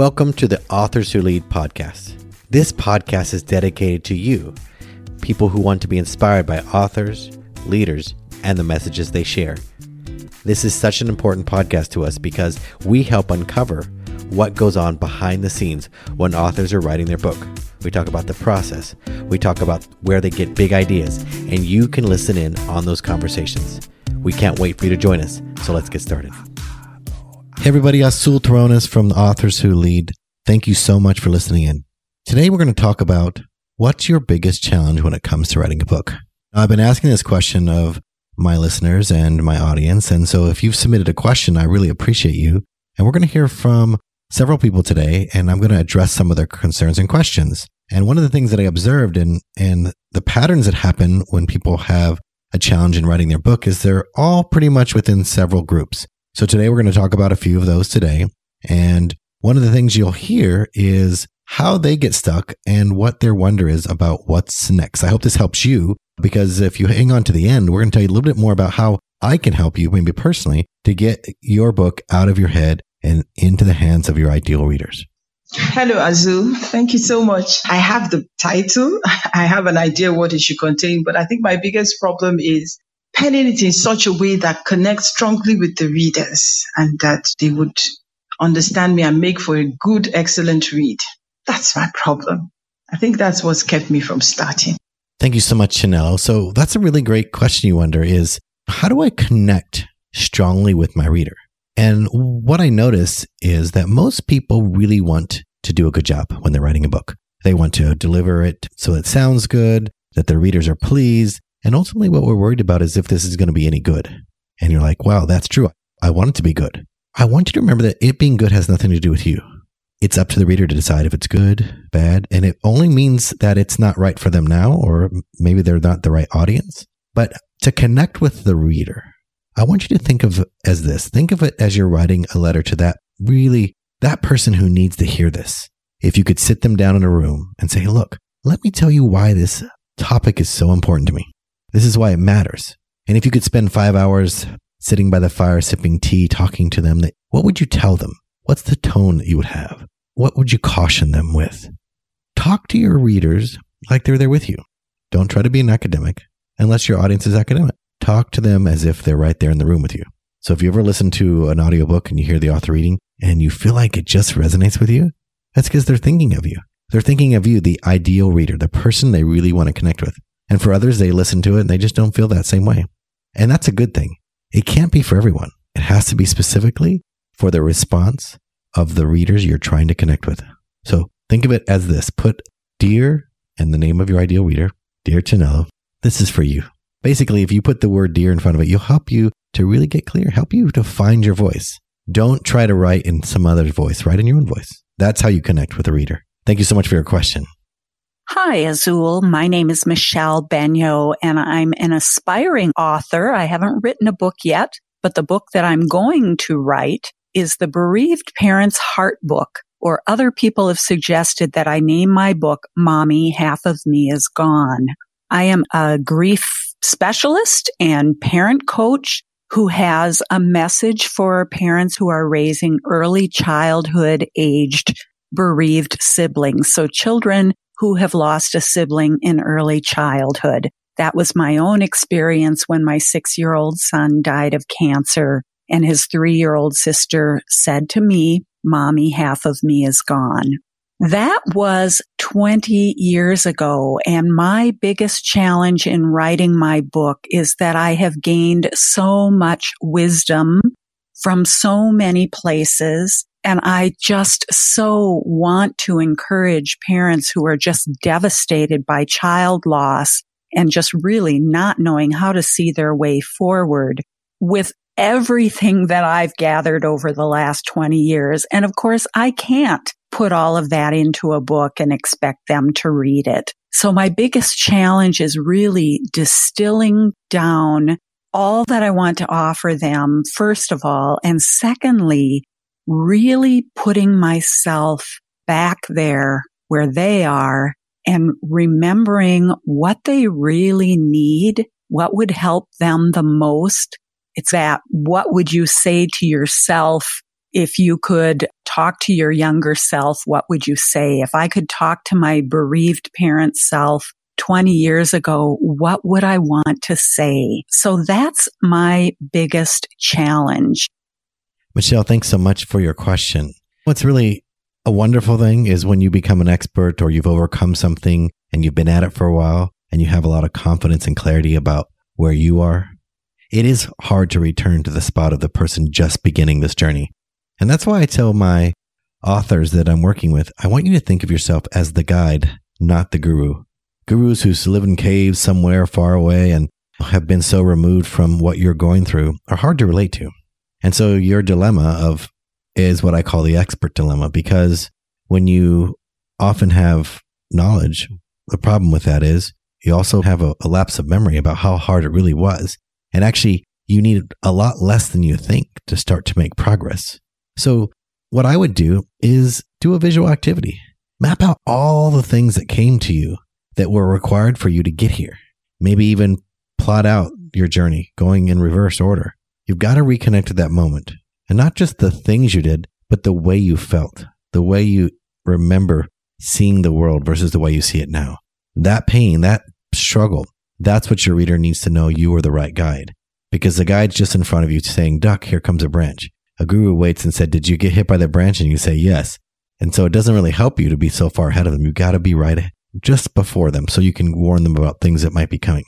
Welcome to the Authors Who Lead podcast. This podcast is dedicated to you, people who want to be inspired by authors, leaders, and the messages they share. This is such an important podcast to us because we help uncover what goes on behind the scenes when authors are writing their book. We talk about the process, we talk about where they get big ideas, and you can listen in on those conversations. We can't wait for you to join us, so let's get started. Hey everybody, Azul Terronez from the Authors Who Lead. Thank you so much for listening in. Today we're going to talk about what's your biggest challenge when it comes to writing a book. I've been asking this question of my listeners and my audience, and so if you've submitted a question, I really appreciate you. And we're going to hear from several people today, and I'm going to address some of their concerns and questions. And one of the things that I observed and and the patterns that happen when people have a challenge in writing their book is they're all pretty much within several groups. So today we're going to talk about a few of those today. And one of the things you'll hear is how they get stuck and what their wonder is about what's next. I hope this helps you because if you hang on to the end, we're going to tell you a little bit more about how I can help you, maybe personally, to get your book out of your head and into the hands of your ideal readers. Hello, Azul. Thank you so much. I have the title. I have an idea what it should contain, but I think my biggest problem is penning it in such a way that connects strongly with the readers and that they would understand me and make for a good, excellent read. That's my problem. I think that's what's kept me from starting. Thank you so much, Chanel. So that's a really great question you wonder is how do I connect strongly with my reader? And what I notice is that most people really want to do a good job when they're writing a book. They want to deliver it so it sounds good, that their readers are pleased, and ultimately, what we're worried about is if this is going to be any good. And you're like, wow, that's true. I want it to be good. I want you to remember that it being good has nothing to do with you. It's up to the reader to decide if it's good, bad, and it only means that it's not right for them now, or maybe they're not the right audience. But to connect with the reader, I want you to think of as this. Think of it as you're writing a letter to that really, that person who needs to hear this. If you could sit them down in a room and say, look, let me tell you why this topic is so important to me. This is why it matters. And if you could spend five hours sitting by the fire, sipping tea, talking to them, what would you tell them? What's the tone that you would have? What would you caution them with? Talk to your readers like they're there with you. Don't try to be an academic unless your audience is academic. Talk to them as if they're right there in the room with you. So if you ever listen to an audiobook and you hear the author reading and you feel like it just resonates with you, that's because they're thinking of you. They're thinking of you, the ideal reader, the person they really want to connect with. And for others, they listen to it and they just don't feel that same way. And that's a good thing. It can't be for everyone. It has to be specifically for the response of the readers you're trying to connect with. So think of it as this put dear and the name of your ideal reader, Dear Chanello, this is for you. Basically, if you put the word dear in front of it, you'll help you to really get clear, help you to find your voice. Don't try to write in some other's voice, write in your own voice. That's how you connect with a reader. Thank you so much for your question. Hi, Azul. My name is Michelle Benyo, and I'm an aspiring author. I haven't written a book yet, but the book that I'm going to write is the Bereaved Parents Heart Book, or other people have suggested that I name my book Mommy, Half of Me is Gone. I am a grief specialist and parent coach who has a message for parents who are raising early childhood aged bereaved siblings. So children who have lost a sibling in early childhood. That was my own experience when my six year old son died of cancer and his three year old sister said to me, mommy, half of me is gone. That was 20 years ago. And my biggest challenge in writing my book is that I have gained so much wisdom from so many places and I just so want to encourage parents who are just devastated by child loss and just really not knowing how to see their way forward with everything that I've gathered over the last 20 years. And of course, I can't put all of that into a book and expect them to read it. So my biggest challenge is really distilling down all that I want to offer them, first of all. And secondly, really putting myself back there where they are and remembering what they really need, what would help them the most. It's that what would you say to yourself if you could talk to your younger self, what would you say? If I could talk to my bereaved parent self 20 years ago, what would I want to say? So that's my biggest challenge. Michelle, thanks so much for your question. What's really a wonderful thing is when you become an expert or you've overcome something and you've been at it for a while and you have a lot of confidence and clarity about where you are. It is hard to return to the spot of the person just beginning this journey. And that's why I tell my authors that I'm working with, I want you to think of yourself as the guide, not the guru. Gurus who live in caves somewhere far away and have been so removed from what you're going through are hard to relate to. And so your dilemma of is what I call the expert dilemma because when you often have knowledge, the problem with that is you also have a, a lapse of memory about how hard it really was. And actually, you need a lot less than you think to start to make progress. So, what I would do is do a visual activity. Map out all the things that came to you that were required for you to get here. Maybe even plot out your journey going in reverse order. You've got to reconnect to that moment and not just the things you did, but the way you felt, the way you remember seeing the world versus the way you see it now. That pain, that struggle, that's what your reader needs to know you are the right guide. Because the guide's just in front of you saying, Duck, here comes a branch. A guru waits and said, Did you get hit by that branch? And you say, Yes. And so it doesn't really help you to be so far ahead of them. You've got to be right just before them so you can warn them about things that might be coming.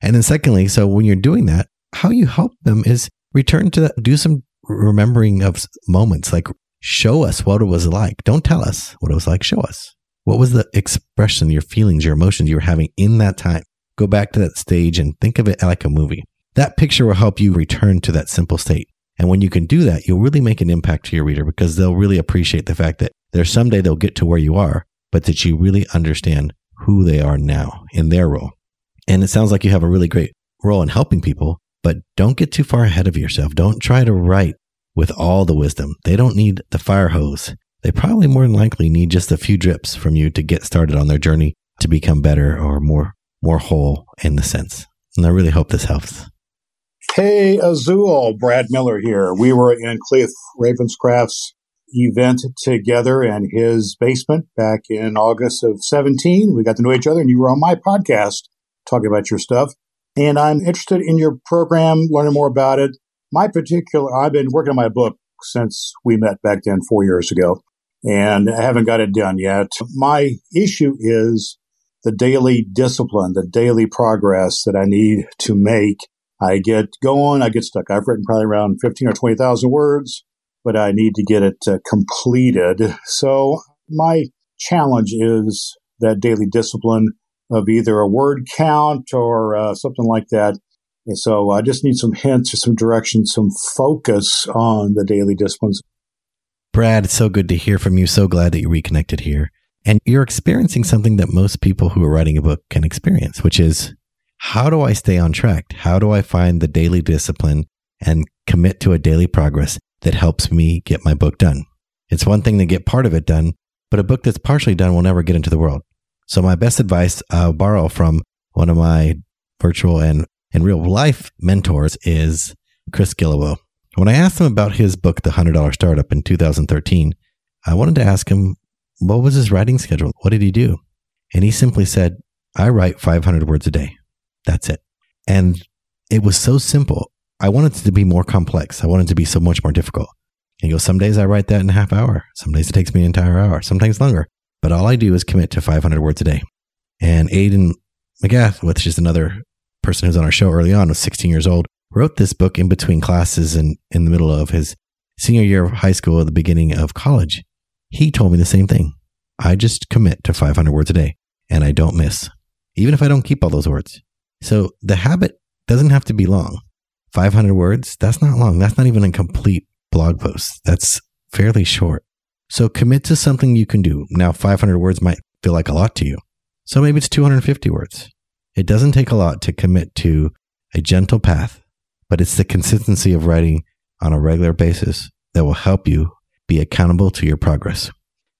And then secondly, so when you're doing that, how you help them is return to that, do some remembering of moments like show us what it was like. Don't tell us what it was like. Show us. What was the expression, your feelings, your emotions you were having in that time? Go back to that stage and think of it like a movie. That picture will help you return to that simple state. And when you can do that, you'll really make an impact to your reader because they'll really appreciate the fact that there's someday they'll get to where you are, but that you really understand who they are now in their role. And it sounds like you have a really great role in helping people, but don't get too far ahead of yourself. Don't try to write with all the wisdom. They don't need the fire hose. They probably more than likely need just a few drips from you to get started on their journey to become better or more more whole in the sense. And I really hope this helps. Hey Azul, Brad Miller here. We were in Cliff Ravenscraft's event together in his basement back in August of 17. We got to know each other and you were on my podcast talking about your stuff. And I'm interested in your program, learning more about it. My particular, I've been working on my book since we met back then four years ago, and I haven't got it done yet. My issue is the daily discipline, the daily progress that I need to make. I get going, I get stuck. I've written probably around 15 or 20,000 words, but I need to get it uh, completed. So my challenge is that daily discipline of either a word count or uh, something like that. And so I just need some hints or some direction, some focus on the daily disciplines. Brad, it's so good to hear from you. So glad that you reconnected here. And you're experiencing something that most people who are writing a book can experience, which is how do I stay on track? How do I find the daily discipline and commit to a daily progress that helps me get my book done? It's one thing to get part of it done, but a book that's partially done will never get into the world. So my best advice I'll borrow from one of my virtual and, and real life mentors is Chris Guillebeau. When I asked him about his book, The $100 Startup in 2013, I wanted to ask him, what was his writing schedule? What did he do? And he simply said, I write 500 words a day. That's it. And it was so simple. I wanted it to be more complex. I wanted it to be so much more difficult. And he goes, some days I write that in a half hour. Some days it takes me an entire hour, sometimes longer. But all I do is commit to 500 words a day. And Aidan McGath, which is another person who's on our show early on, was 16 years old, wrote this book in between classes and in the middle of his senior year of high school at the beginning of college. He told me the same thing. I just commit to 500 words a day and I don't miss, even if I don't keep all those words. So the habit doesn't have to be long. 500 words, that's not long. That's not even a complete blog post. That's fairly short. So commit to something you can do. Now, 500 words might feel like a lot to you. So maybe it's 250 words. It doesn't take a lot to commit to a gentle path, but it's the consistency of writing on a regular basis that will help you be accountable to your progress.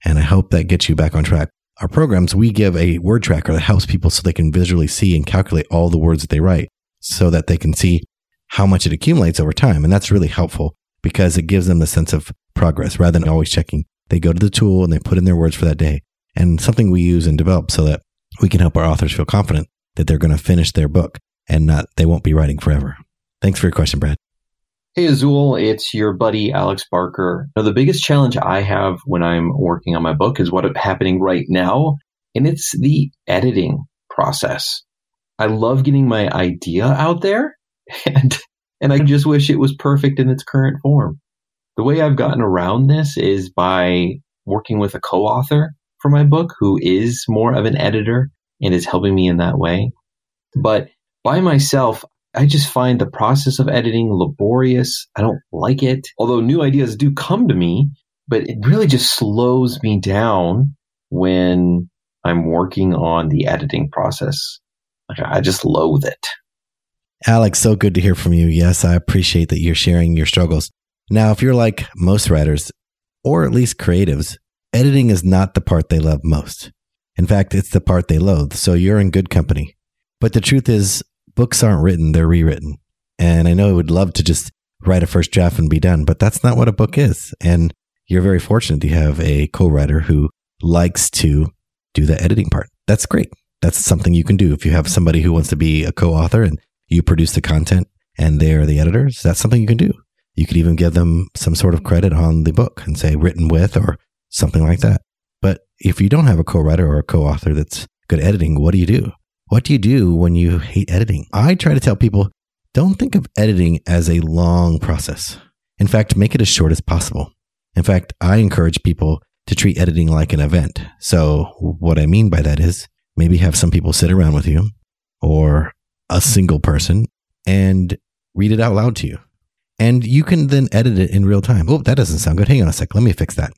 And I hope that gets you back on track. Our programs, we give a word tracker that helps people so they can visually see and calculate all the words that they write so that they can see how much it accumulates over time. And that's really helpful because it gives them the sense of progress rather than always checking. They go to the tool and they put in their words for that day and something we use and develop so that we can help our authors feel confident that they're going to finish their book and not they won't be writing forever. Thanks for your question, Brad. Hey Azul, it's your buddy Alex Barker. Now, the biggest challenge I have when I'm working on my book is what happening right now, and it's the editing process. I love getting my idea out there, and and I just wish it was perfect in its current form. The way I've gotten around this is by working with a co-author for my book who is more of an editor and is helping me in that way. But by myself, I just find the process of editing laborious. I don't like it. Although new ideas do come to me, but it really just slows me down when I'm working on the editing process. I just loathe it. Alex, so good to hear from you. Yes, I appreciate that you're sharing your struggles. Now, if you're like most writers, or at least creatives, editing is not the part they love most. In fact, it's the part they loathe. So you're in good company. But the truth is, books aren't written, they're rewritten. And I know I would love to just write a first draft and be done, but that's not what a book is. And you're very fortunate to have a co writer who likes to do the editing part. That's great. That's something you can do. If you have somebody who wants to be a co author and you produce the content and they're the editors, that's something you can do. You could even give them some sort of credit on the book and say written with or something like that. But if you don't have a co writer or a co author that's good editing, what do you do? What do you do when you hate editing? I try to tell people don't think of editing as a long process. In fact, make it as short as possible. In fact, I encourage people to treat editing like an event. So, what I mean by that is maybe have some people sit around with you or a single person and read it out loud to you. And you can then edit it in real time. Oh, that doesn't sound good. Hang on a sec. Let me fix that.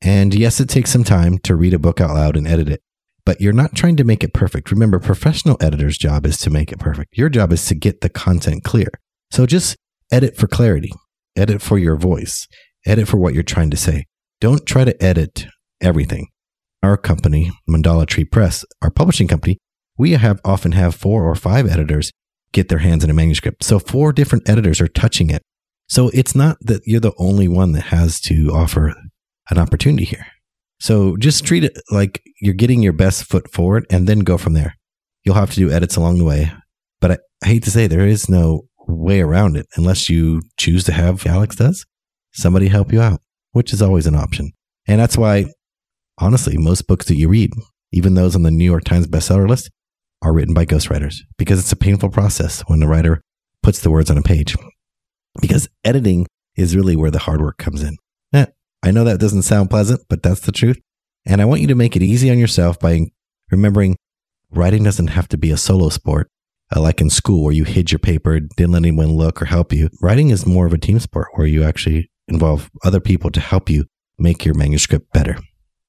And yes, it takes some time to read a book out loud and edit it, but you're not trying to make it perfect. Remember, professional editor's job is to make it perfect. Your job is to get the content clear. So just edit for clarity, edit for your voice, edit for what you're trying to say. Don't try to edit everything. Our company, Mandala Tree Press, our publishing company, we have often have four or five editors get their hands in a manuscript. So four different editors are touching it. So it's not that you're the only one that has to offer an opportunity here. So just treat it like you're getting your best foot forward and then go from there. You'll have to do edits along the way. But I, I hate to say there is no way around it unless you choose to have Alex does somebody help you out, which is always an option. And that's why, honestly, most books that you read, even those on the New York Times bestseller list, are written by ghostwriters because it's a painful process when the writer puts the words on a page. Because editing is really where the hard work comes in. I know that doesn't sound pleasant, but that's the truth. And I want you to make it easy on yourself by remembering writing doesn't have to be a solo sport, uh, like in school where you hid your paper, didn't let anyone look or help you. Writing is more of a team sport where you actually involve other people to help you make your manuscript better.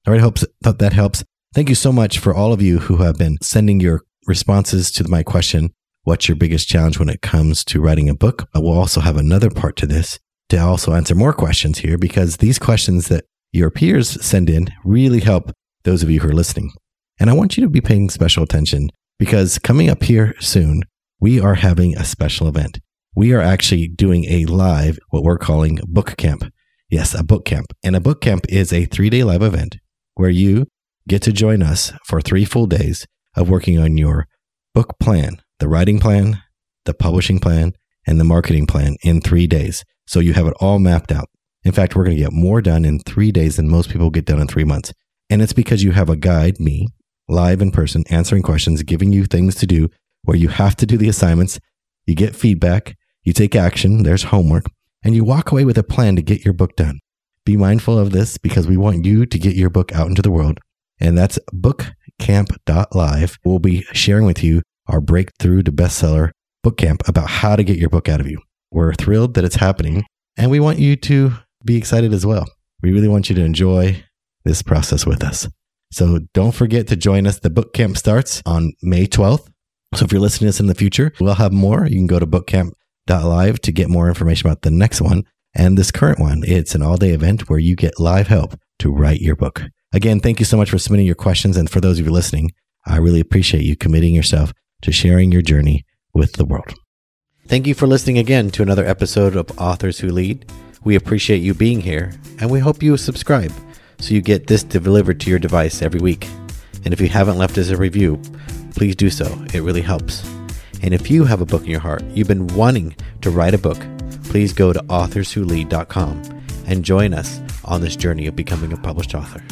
All right, hopes that helps. Thank you so much for all of you who have been sending your responses to my question, what's your biggest challenge when it comes to writing a book? Uh, we'll also have another part to this to also answer more questions here because these questions that your peers send in really help those of you who are listening. And I want you to be paying special attention because coming up here soon, we are having a special event. We are actually doing a live, what we're calling book camp. Yes, a book camp. And a book camp is a three day live event where you get to join us for three full days of working on your book plan, the writing plan, the publishing plan, and the marketing plan in three days. So you have it all mapped out. In fact, we're going to get more done in three days than most people get done in three months. And it's because you have a guide, me, live in person, answering questions, giving you things to do where you have to do the assignments. You get feedback, you take action, there's homework, and you walk away with a plan to get your book done. Be mindful of this because we want you to get your book out into the world. And that's bookcamp.live. We'll be sharing with you our breakthrough to bestseller bookcamp about how to get your book out of you. We're thrilled that it's happening, and we want you to be excited as well. We really want you to enjoy this process with us. So don't forget to join us. The book camp starts on May 12th. So if you're listening to this in the future, we'll have more. You can go to bookcamp.live to get more information about the next one and this current one. It's an all day event where you get live help to write your book. Again, thank you so much for submitting your questions. And for those of you listening, I really appreciate you committing yourself to sharing your journey with the world. Thank you for listening again to another episode of Authors Who Lead. We appreciate you being here, and we hope you subscribe so you get this delivered to your device every week. And if you haven't left us a review, please do so. It really helps. And if you have a book in your heart, you've been wanting to write a book, please go to authorswholead.com and join us on this journey of becoming a published author.